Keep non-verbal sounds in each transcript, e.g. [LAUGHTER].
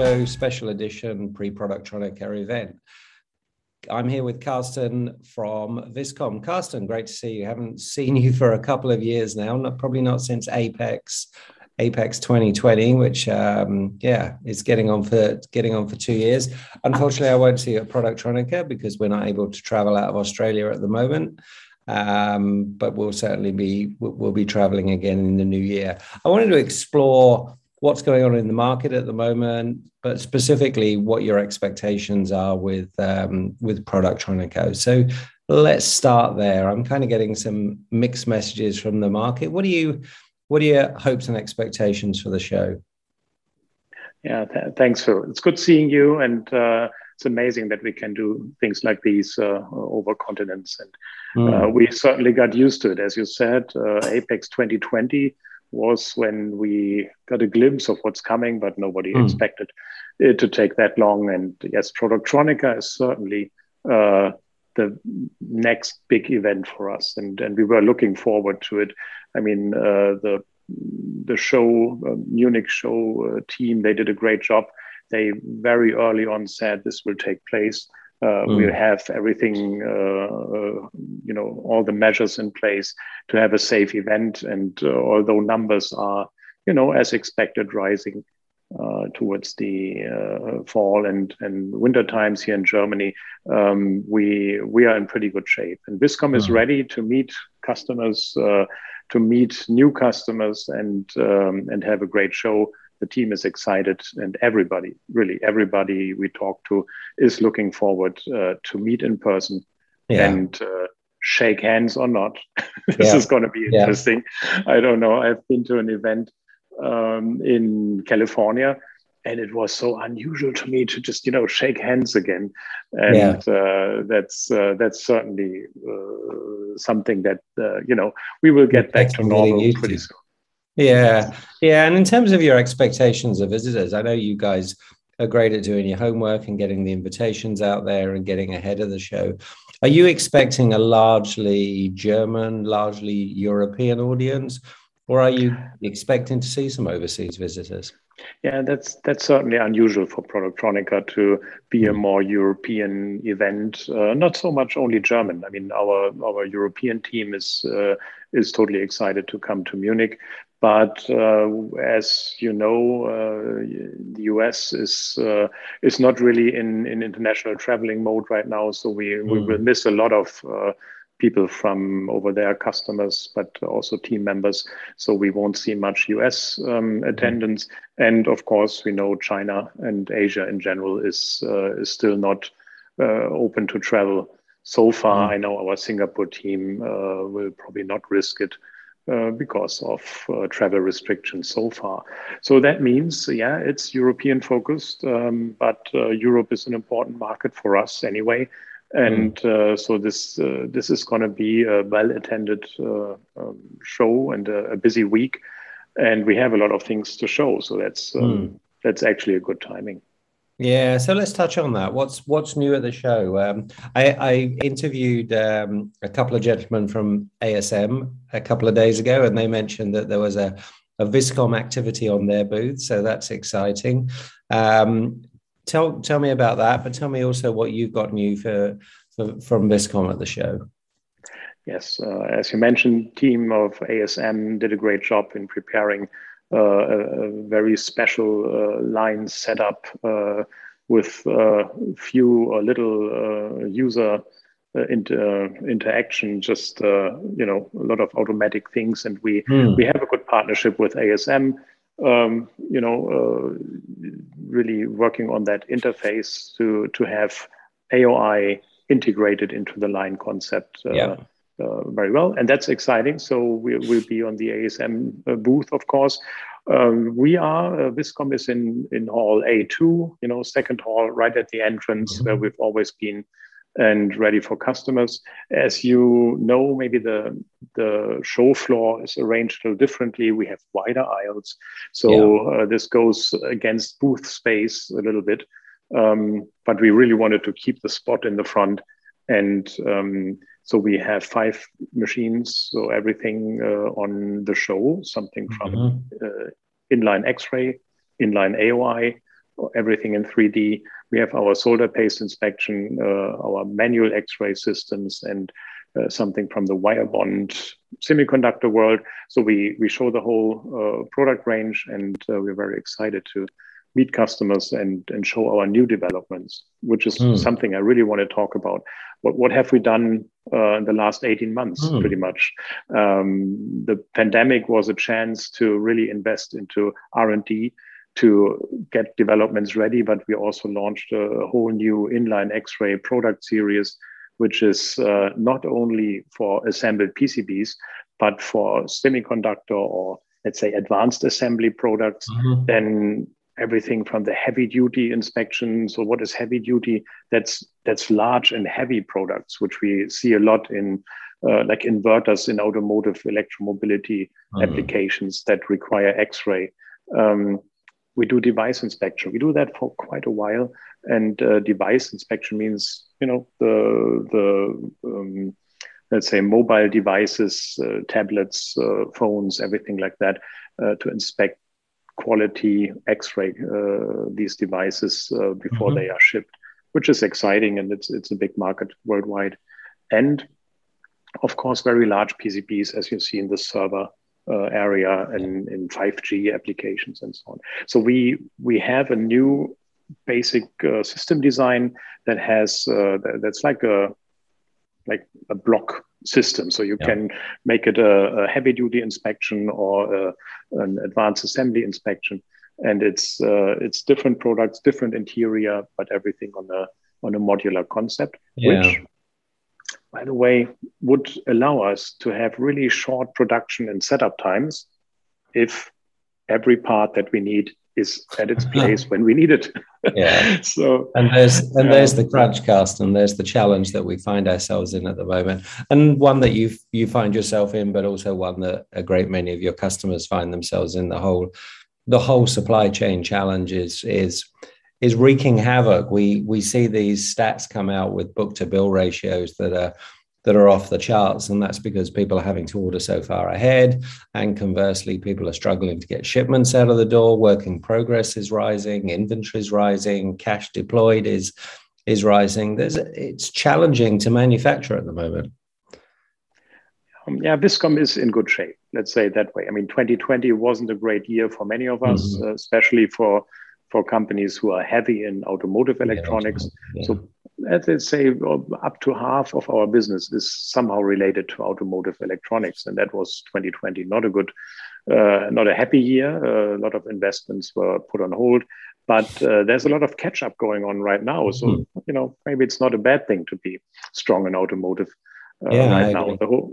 Show special edition pre Productronica event. I'm here with Carsten from Viscom. Carsten, great to see you. Haven't seen you for a couple of years now, not, probably not since Apex, Apex 2020, which um, yeah is getting on for getting on for two years. Unfortunately, I won't see you at Productronica because we're not able to travel out of Australia at the moment. Um, but we'll certainly be we'll be traveling again in the new year. I wanted to explore what's going on in the market at the moment, but specifically what your expectations are with um, with Productronica. So let's start there. I'm kind of getting some mixed messages from the market. What do you what are your hopes and expectations for the show? Yeah, th- thanks, Phil. It's good seeing you, and uh, it's amazing that we can do things like these uh, over continents. And mm. uh, we certainly got used to it, as you said. Uh, Apex 2020 was when we got a glimpse of what's coming, but nobody mm. expected it to take that long. And yes, Productronica is certainly uh, the next big event for us, and and we were looking forward to it. I mean, uh, the the show uh, Munich show uh, team they did a great job. They very early on said this will take place. Uh, mm. We have everything, uh, uh, you know, all the measures in place to have a safe event. And uh, although numbers are, you know, as expected, rising uh, towards the uh, fall and, and winter times here in Germany, um, we we are in pretty good shape. And Viscom mm. is ready to meet customers, to meet new customers, and um, and have a great show the team is excited and everybody really everybody we talk to is looking forward uh, to meet in person yeah. and uh, shake hands or not. [LAUGHS] This yeah. is going to be interesting. Yeah. i don't know. I've been to an event um, in california and it was so unusual to me to just you know shake hands again. And uh, that's uh, that's certainly uh, something that uh, you know we will get back to normal pretty soon yeah, yeah. And in terms of your expectations of visitors, I know you guys are great at doing your homework and getting the invitations out there and getting ahead of the show. Are you expecting a largely German, largely European audience, or are you expecting to see some overseas visitors? Yeah, that's that's certainly unusual for Productronica to be a hmm. more European event. Uh, not so much only German. I mean, our our European team is uh, is totally excited to come to Munich. But uh, as you know, uh, the US is uh, is not really in, in international traveling mode right now. So we, mm. we will miss a lot of uh, people from over there, customers, but also team members. So we won't see much US um, attendance. Mm. And of course, we know China and Asia in general is uh, is still not uh, open to travel. So far, mm. I know our Singapore team will probably not risk it. Uh, because of uh, travel restrictions so far. So that means, yeah, it's European focused, um, but uh, Europe is an important market for us anyway. And mm. so this this is going to be a well attended um, show and a, a, busy week, and we have a lot of things to show. So that's um, mm. that's actually a good timing. Yeah, so let's touch on that. What's what's new at the show? Um, I, I, interviewed um, a couple of gentlemen from ASM a couple of days ago, and they mentioned that there was a, a Viscom activity on their booth, so that's exciting. Um, tell tell me about that, but tell me also what you've got new for, for from Viscom at the show. Yes, uh, as you mentioned, team of ASM did a great job in preparing a, a, very special uh, line setup uh, with few or little user inter, interaction. Just you know, a lot of automatic things, and we mm. we have a good partnership with ASM. Um, you know, uh, really working on that interface to to have AOI integrated into the line concept uh, yeah. Uh, very well, and that's exciting. So we will be on the ASM uh, booth, of course. Um, we are uh, Viscom is in in hall A2, you know, second hall, right at the entrance mm-hmm. where we've always been, and ready for customers. As you know, maybe the the show floor is arranged a little differently. We have wider aisles, so yeah. uh, this goes against booth space a little bit. Um, but we really wanted to keep the spot in the front and um, so we have five machines, so everything uh, on the show, something from mm-hmm. uh, inline X-ray, inline AOI, everything in 3D. We have our solder paste inspection, uh, our manual X-ray systems, and uh, something from the wire bond semiconductor world. So we we show the whole uh, product range, and uh, we're very excited to meet customers and and show our new developments, which is mm. something I really want to talk about. What what have we done uh, in the last 18 months? Mm. Pretty much, um, the pandemic was a chance to really invest into R and D to get developments ready, but we also launched a whole new inline X-ray product series which is uh, not only for assembled PCBs, but for semiconductor or let's say advanced assembly products, mm-hmm. then everything from the heavy duty inspection. So what is heavy duty? That's that's large and heavy products, which we see a lot in uh, like inverters in automotive electromobility mm-hmm. applications that require X-ray. Um, we do device inspection. We do that for quite a while, and uh, device inspection means you know the the um, let's say mobile devices, uh, tablets, uh, phones, everything like that, uh, to inspect quality X-ray uh, these devices uh, before mm-hmm. they are shipped, which is exciting and it's it's a big market worldwide, and of course very large PCBs as you see in the server uh, area and in 5G applications and so on. So we we have a new basic uh, system design that has uh, that's like a like a block system. So you yeah. can make it a, a, heavy duty inspection or a, an advanced assembly inspection, and it's uh, it's different products, different interior, but everything on a on a modular concept, yeah. which by the way would allow us to have really short production and setup times if every part that we need is at its [LAUGHS] place when we need it. Yeah. [LAUGHS] So and there's and there's the crunch cast and there's the challenge that we find ourselves in at the moment, and one that you you find yourself in, but also one that a great many of your customers find themselves in. The whole the whole supply chain challenge is is is wreaking havoc. We we see these stats come out with book to bill ratios that are that are off the charts. And that's because people are having to order so far ahead. And conversely, people are struggling to get shipments out of the door. Work in progress is rising, inventory is rising, cash deployed is, is rising. There's, it's challenging to manufacture at the moment. Um, yeah, Viscom is in good shape. Let's say it that way. I mean, 2020 wasn't a great year for many of us, mm-hmm. uh, especially for for companies who are heavy in automotive electronics. Yeah, yeah. So let's say up to half of our business is somehow related to automotive electronics, and that was 2020. Not a good, uh, not a happy year. Uh, a lot of investments were put on hold, but uh, there's a lot of catch up going on right now. So mm-hmm. you know maybe it's not a bad thing to be strong in automotive uh, yeah, right now. The whole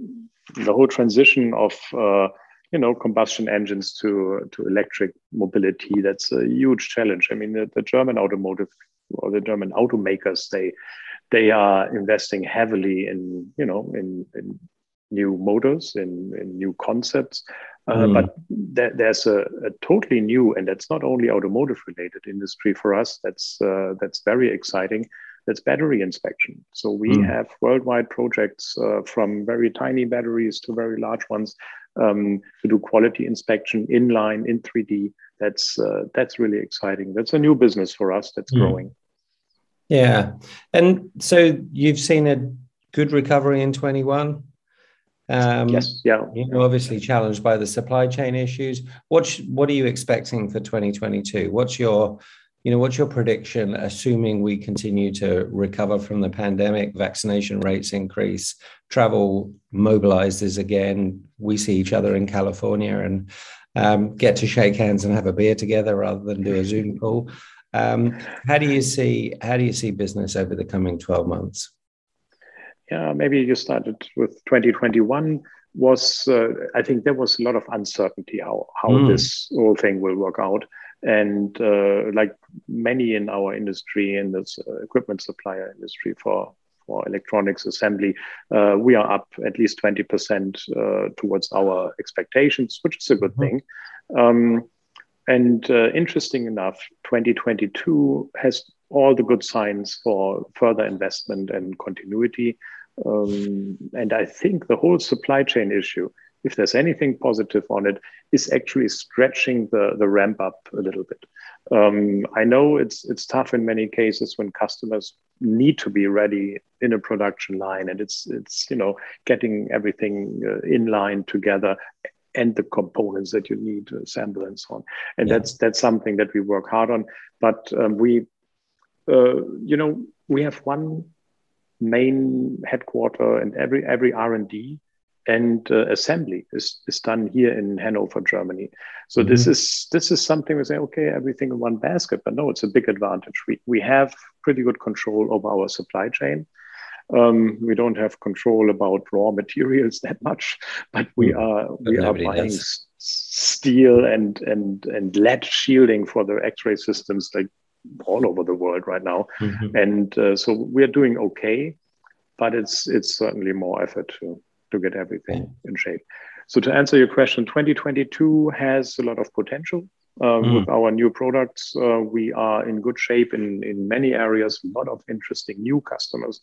the whole transition of uh, you know combustion engines to to electric mobility that's a huge challenge i mean the, the, german automotive or the german automakers they they are investing heavily in you know in, in new motors in, in new concepts uh, mm. but there, there's a, a, totally new and that's not only automotive related industry for us that's uh, that's very exciting that's battery inspection so we mm. have worldwide projects uh, from very tiny batteries to very large ones um, to do quality inspection inline in 3D. That's uh, that's really exciting. That's a new business for us. That's mm. growing. Yeah, and so you've seen a good recovery in 21. Um, yes. Yeah. You're obviously challenged by the supply chain issues. What what are you expecting for 2022? What's your you know, what's your prediction, assuming we continue to recover from the pandemic, vaccination rates increase, travel mobilizes again, we see each other in California and um, get to shake hands and have a beer together rather than do a Zoom call. Um, how do you see how do you see business over the coming 12 months? Yeah, maybe you started with 2021 was uh, I think there was a lot of uncertainty how how mm. this whole thing will work out and uh, like many in our industry in this uh, equipment supplier industry for for electronics assembly uh, we are up at least 20% uh, towards our expectations which is a good mm-hmm. thing um, and uh, interesting enough 2022 has all the good signs for further investment and continuity um, and i think the whole supply chain issue if there's anything positive on it, is actually stretching the, the ramp up a little bit. Um, I know it's it's tough in many cases when customers need to be ready in a production line, and it's it's you know getting everything uh, in line together and the components that you need to assemble and so on. And yeah. that's that's something that we work hard on. But um, we, uh, you know, we have one main headquarter, and every every R and D and uh, assembly is, is done here in Hanover, Germany. So mm-hmm. this is this is something we say, okay, everything in one basket, but no, it's a big advantage. We we have pretty good control over our supply chain. Um, we don't have control about raw materials [LAUGHS] that much, but we mm. are but we are buying does. steel and and and lead shielding for the X-ray systems like all over the world right now, mm-hmm. and uh, so we're doing okay, but it's it's certainly more effort to to get everything yeah. in shape. So to answer your question, 2022 has a lot of potential. Uh, mm. With our new products, uh, we are in good shape in, in many areas. A lot of interesting new customers.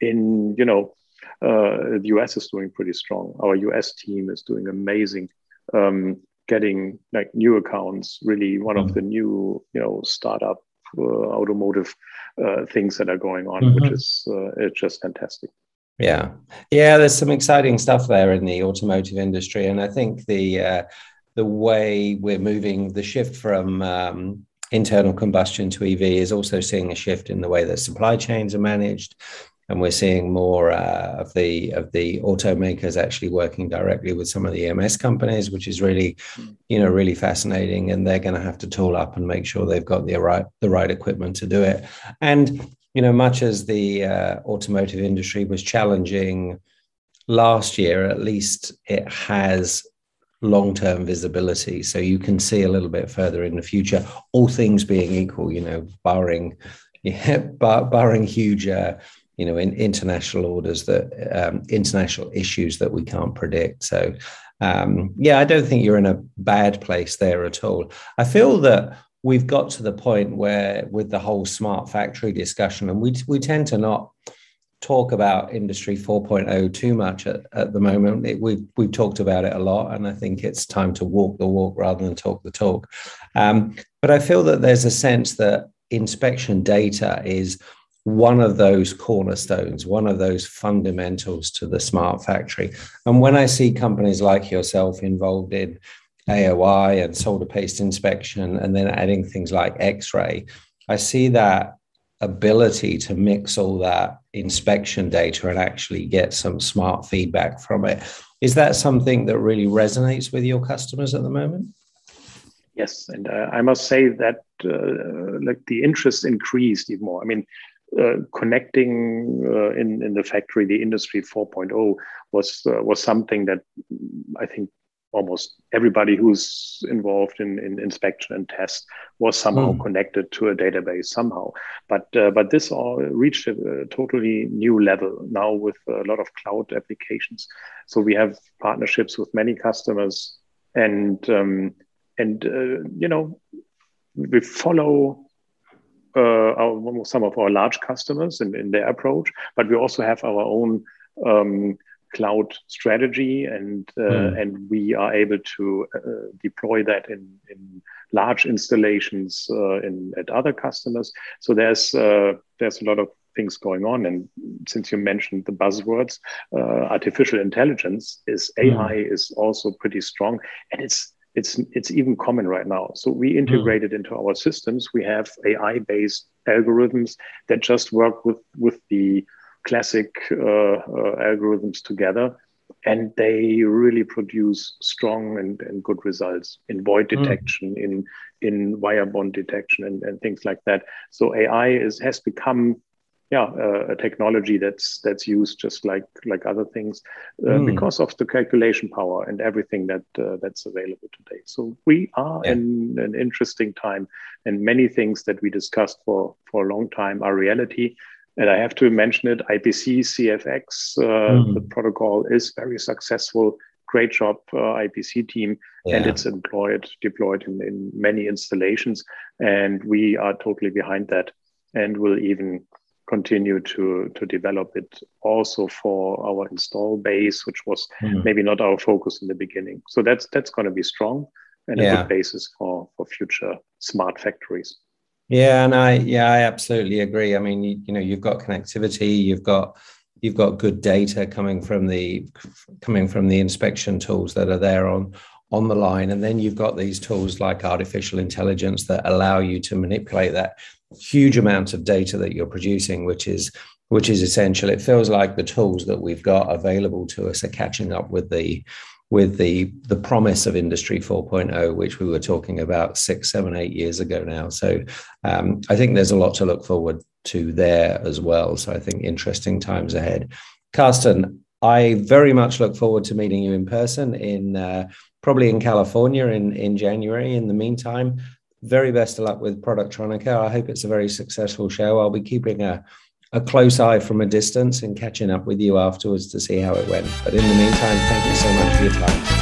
In you know, uh, the US is doing pretty strong. Our US team is doing amazing, um, getting like new accounts. Really, one mm. of the new you know startup uh, automotive uh, things that are going on, mm-hmm. which is uh, it's just fantastic. Yeah, yeah. There's some exciting stuff there in the automotive industry, and I think the uh, the way we're moving, the shift from um, internal combustion to EV is also seeing a shift in the way that supply chains are managed, and we're seeing more uh, of the of the automakers actually working directly with some of the EMS companies, which is really, you know, really fascinating. And they're going to have to tool up and make sure they've got the right the right equipment to do it. And you know, much as the uh, automotive industry was challenging last year, at least it has long term visibility. So you can see a little bit further in the future, all things being equal, you know, barring, yeah, [LAUGHS] bar, barring huge. Uh, you know, in international orders that um, international issues that we can't predict. So, um, yeah, I don't think you're in a bad place there at all. I feel that we've got to the point where with the whole smart factory discussion and we, we tend to not talk about industry 4.0 too much at, at the moment it, we've, we've talked about it a lot and i think it's time to walk the walk rather than talk the talk um, but i feel that there's a sense that inspection data is one of those cornerstones, one of those fundamentals to the smart factory. And when I see companies like yourself involved in AOI and solder paste inspection, and then adding things like X ray, I see that ability to mix all that inspection data and actually get some smart feedback from it. Is that something that really resonates with your customers at the moment? Yes, and uh, I must say that uh, like the interest increased even more. I mean, uh, connecting uh, in in the factory the industry 4.0 was uh, was something that I think almost everybody who's involved in, in inspection and test was somehow mm. connected to a database somehow. But uh, but this all reached a, totally new level now with a lot of cloud applications. So we have partnerships with many customers, and um, and uh, you know we follow. Uh, our, some of our large customers in, in their approach, but we also have our own um, cloud strategy, and uh, mm. and we are able to uh, deploy that in in large installations uh, in at other customers. So there's there's a lot of things going on. And since you mentioned the buzzwords, uh, artificial intelligence is AI mm. is also pretty strong, and it's it's it's even common right now. So we integrate mm. it into our systems. We have AI based algorithms that just work with with the classic uh, uh, algorithms together and they really produce strong and, and good results in void hmm. detection mm. in in wire bond detection and, and things like that so ai is has become yeah uh, a technology that's that's used just like like other things uh, mm. because of the calculation power and everything that uh, that's available today so we are yeah. in an interesting time and many things that we discussed for for a long time are reality and I have to mention it, IPC CFX, uh, mm. the protocol is very successful. Great job, uh, IPC team, yeah. and it's employed, deployed in, in many installations. And we are totally behind that and will even continue to, to develop it also for our install base, which was mm. maybe not our focus in the beginning. So that's that's going to be strong. and a good basis for for future smart factories. Yeah, and I yeah I absolutely agree. I mean, you, you know, you've got connectivity, you've got you've got good data coming from the coming from the inspection tools that are there on on the line and then you've got these tools like artificial intelligence that allow you to manipulate that huge amount of data that you're producing which is which is essential it feels like the tools that we've got available to us are catching up with the with the the promise of industry 4.0 which we were talking about six seven eight years ago now. So um, i think there's a lot to look forward to there as well. So i think interesting times ahead. Carsten i very much look forward to meeting you in person in uh, probably in california in in january. In the meantime very best of luck with productronica. I hope it's a very successful show. I'll be keeping a a close eye from a distance and catching up with you afterwards to see how it went. But in the meantime, thank you so much for your time.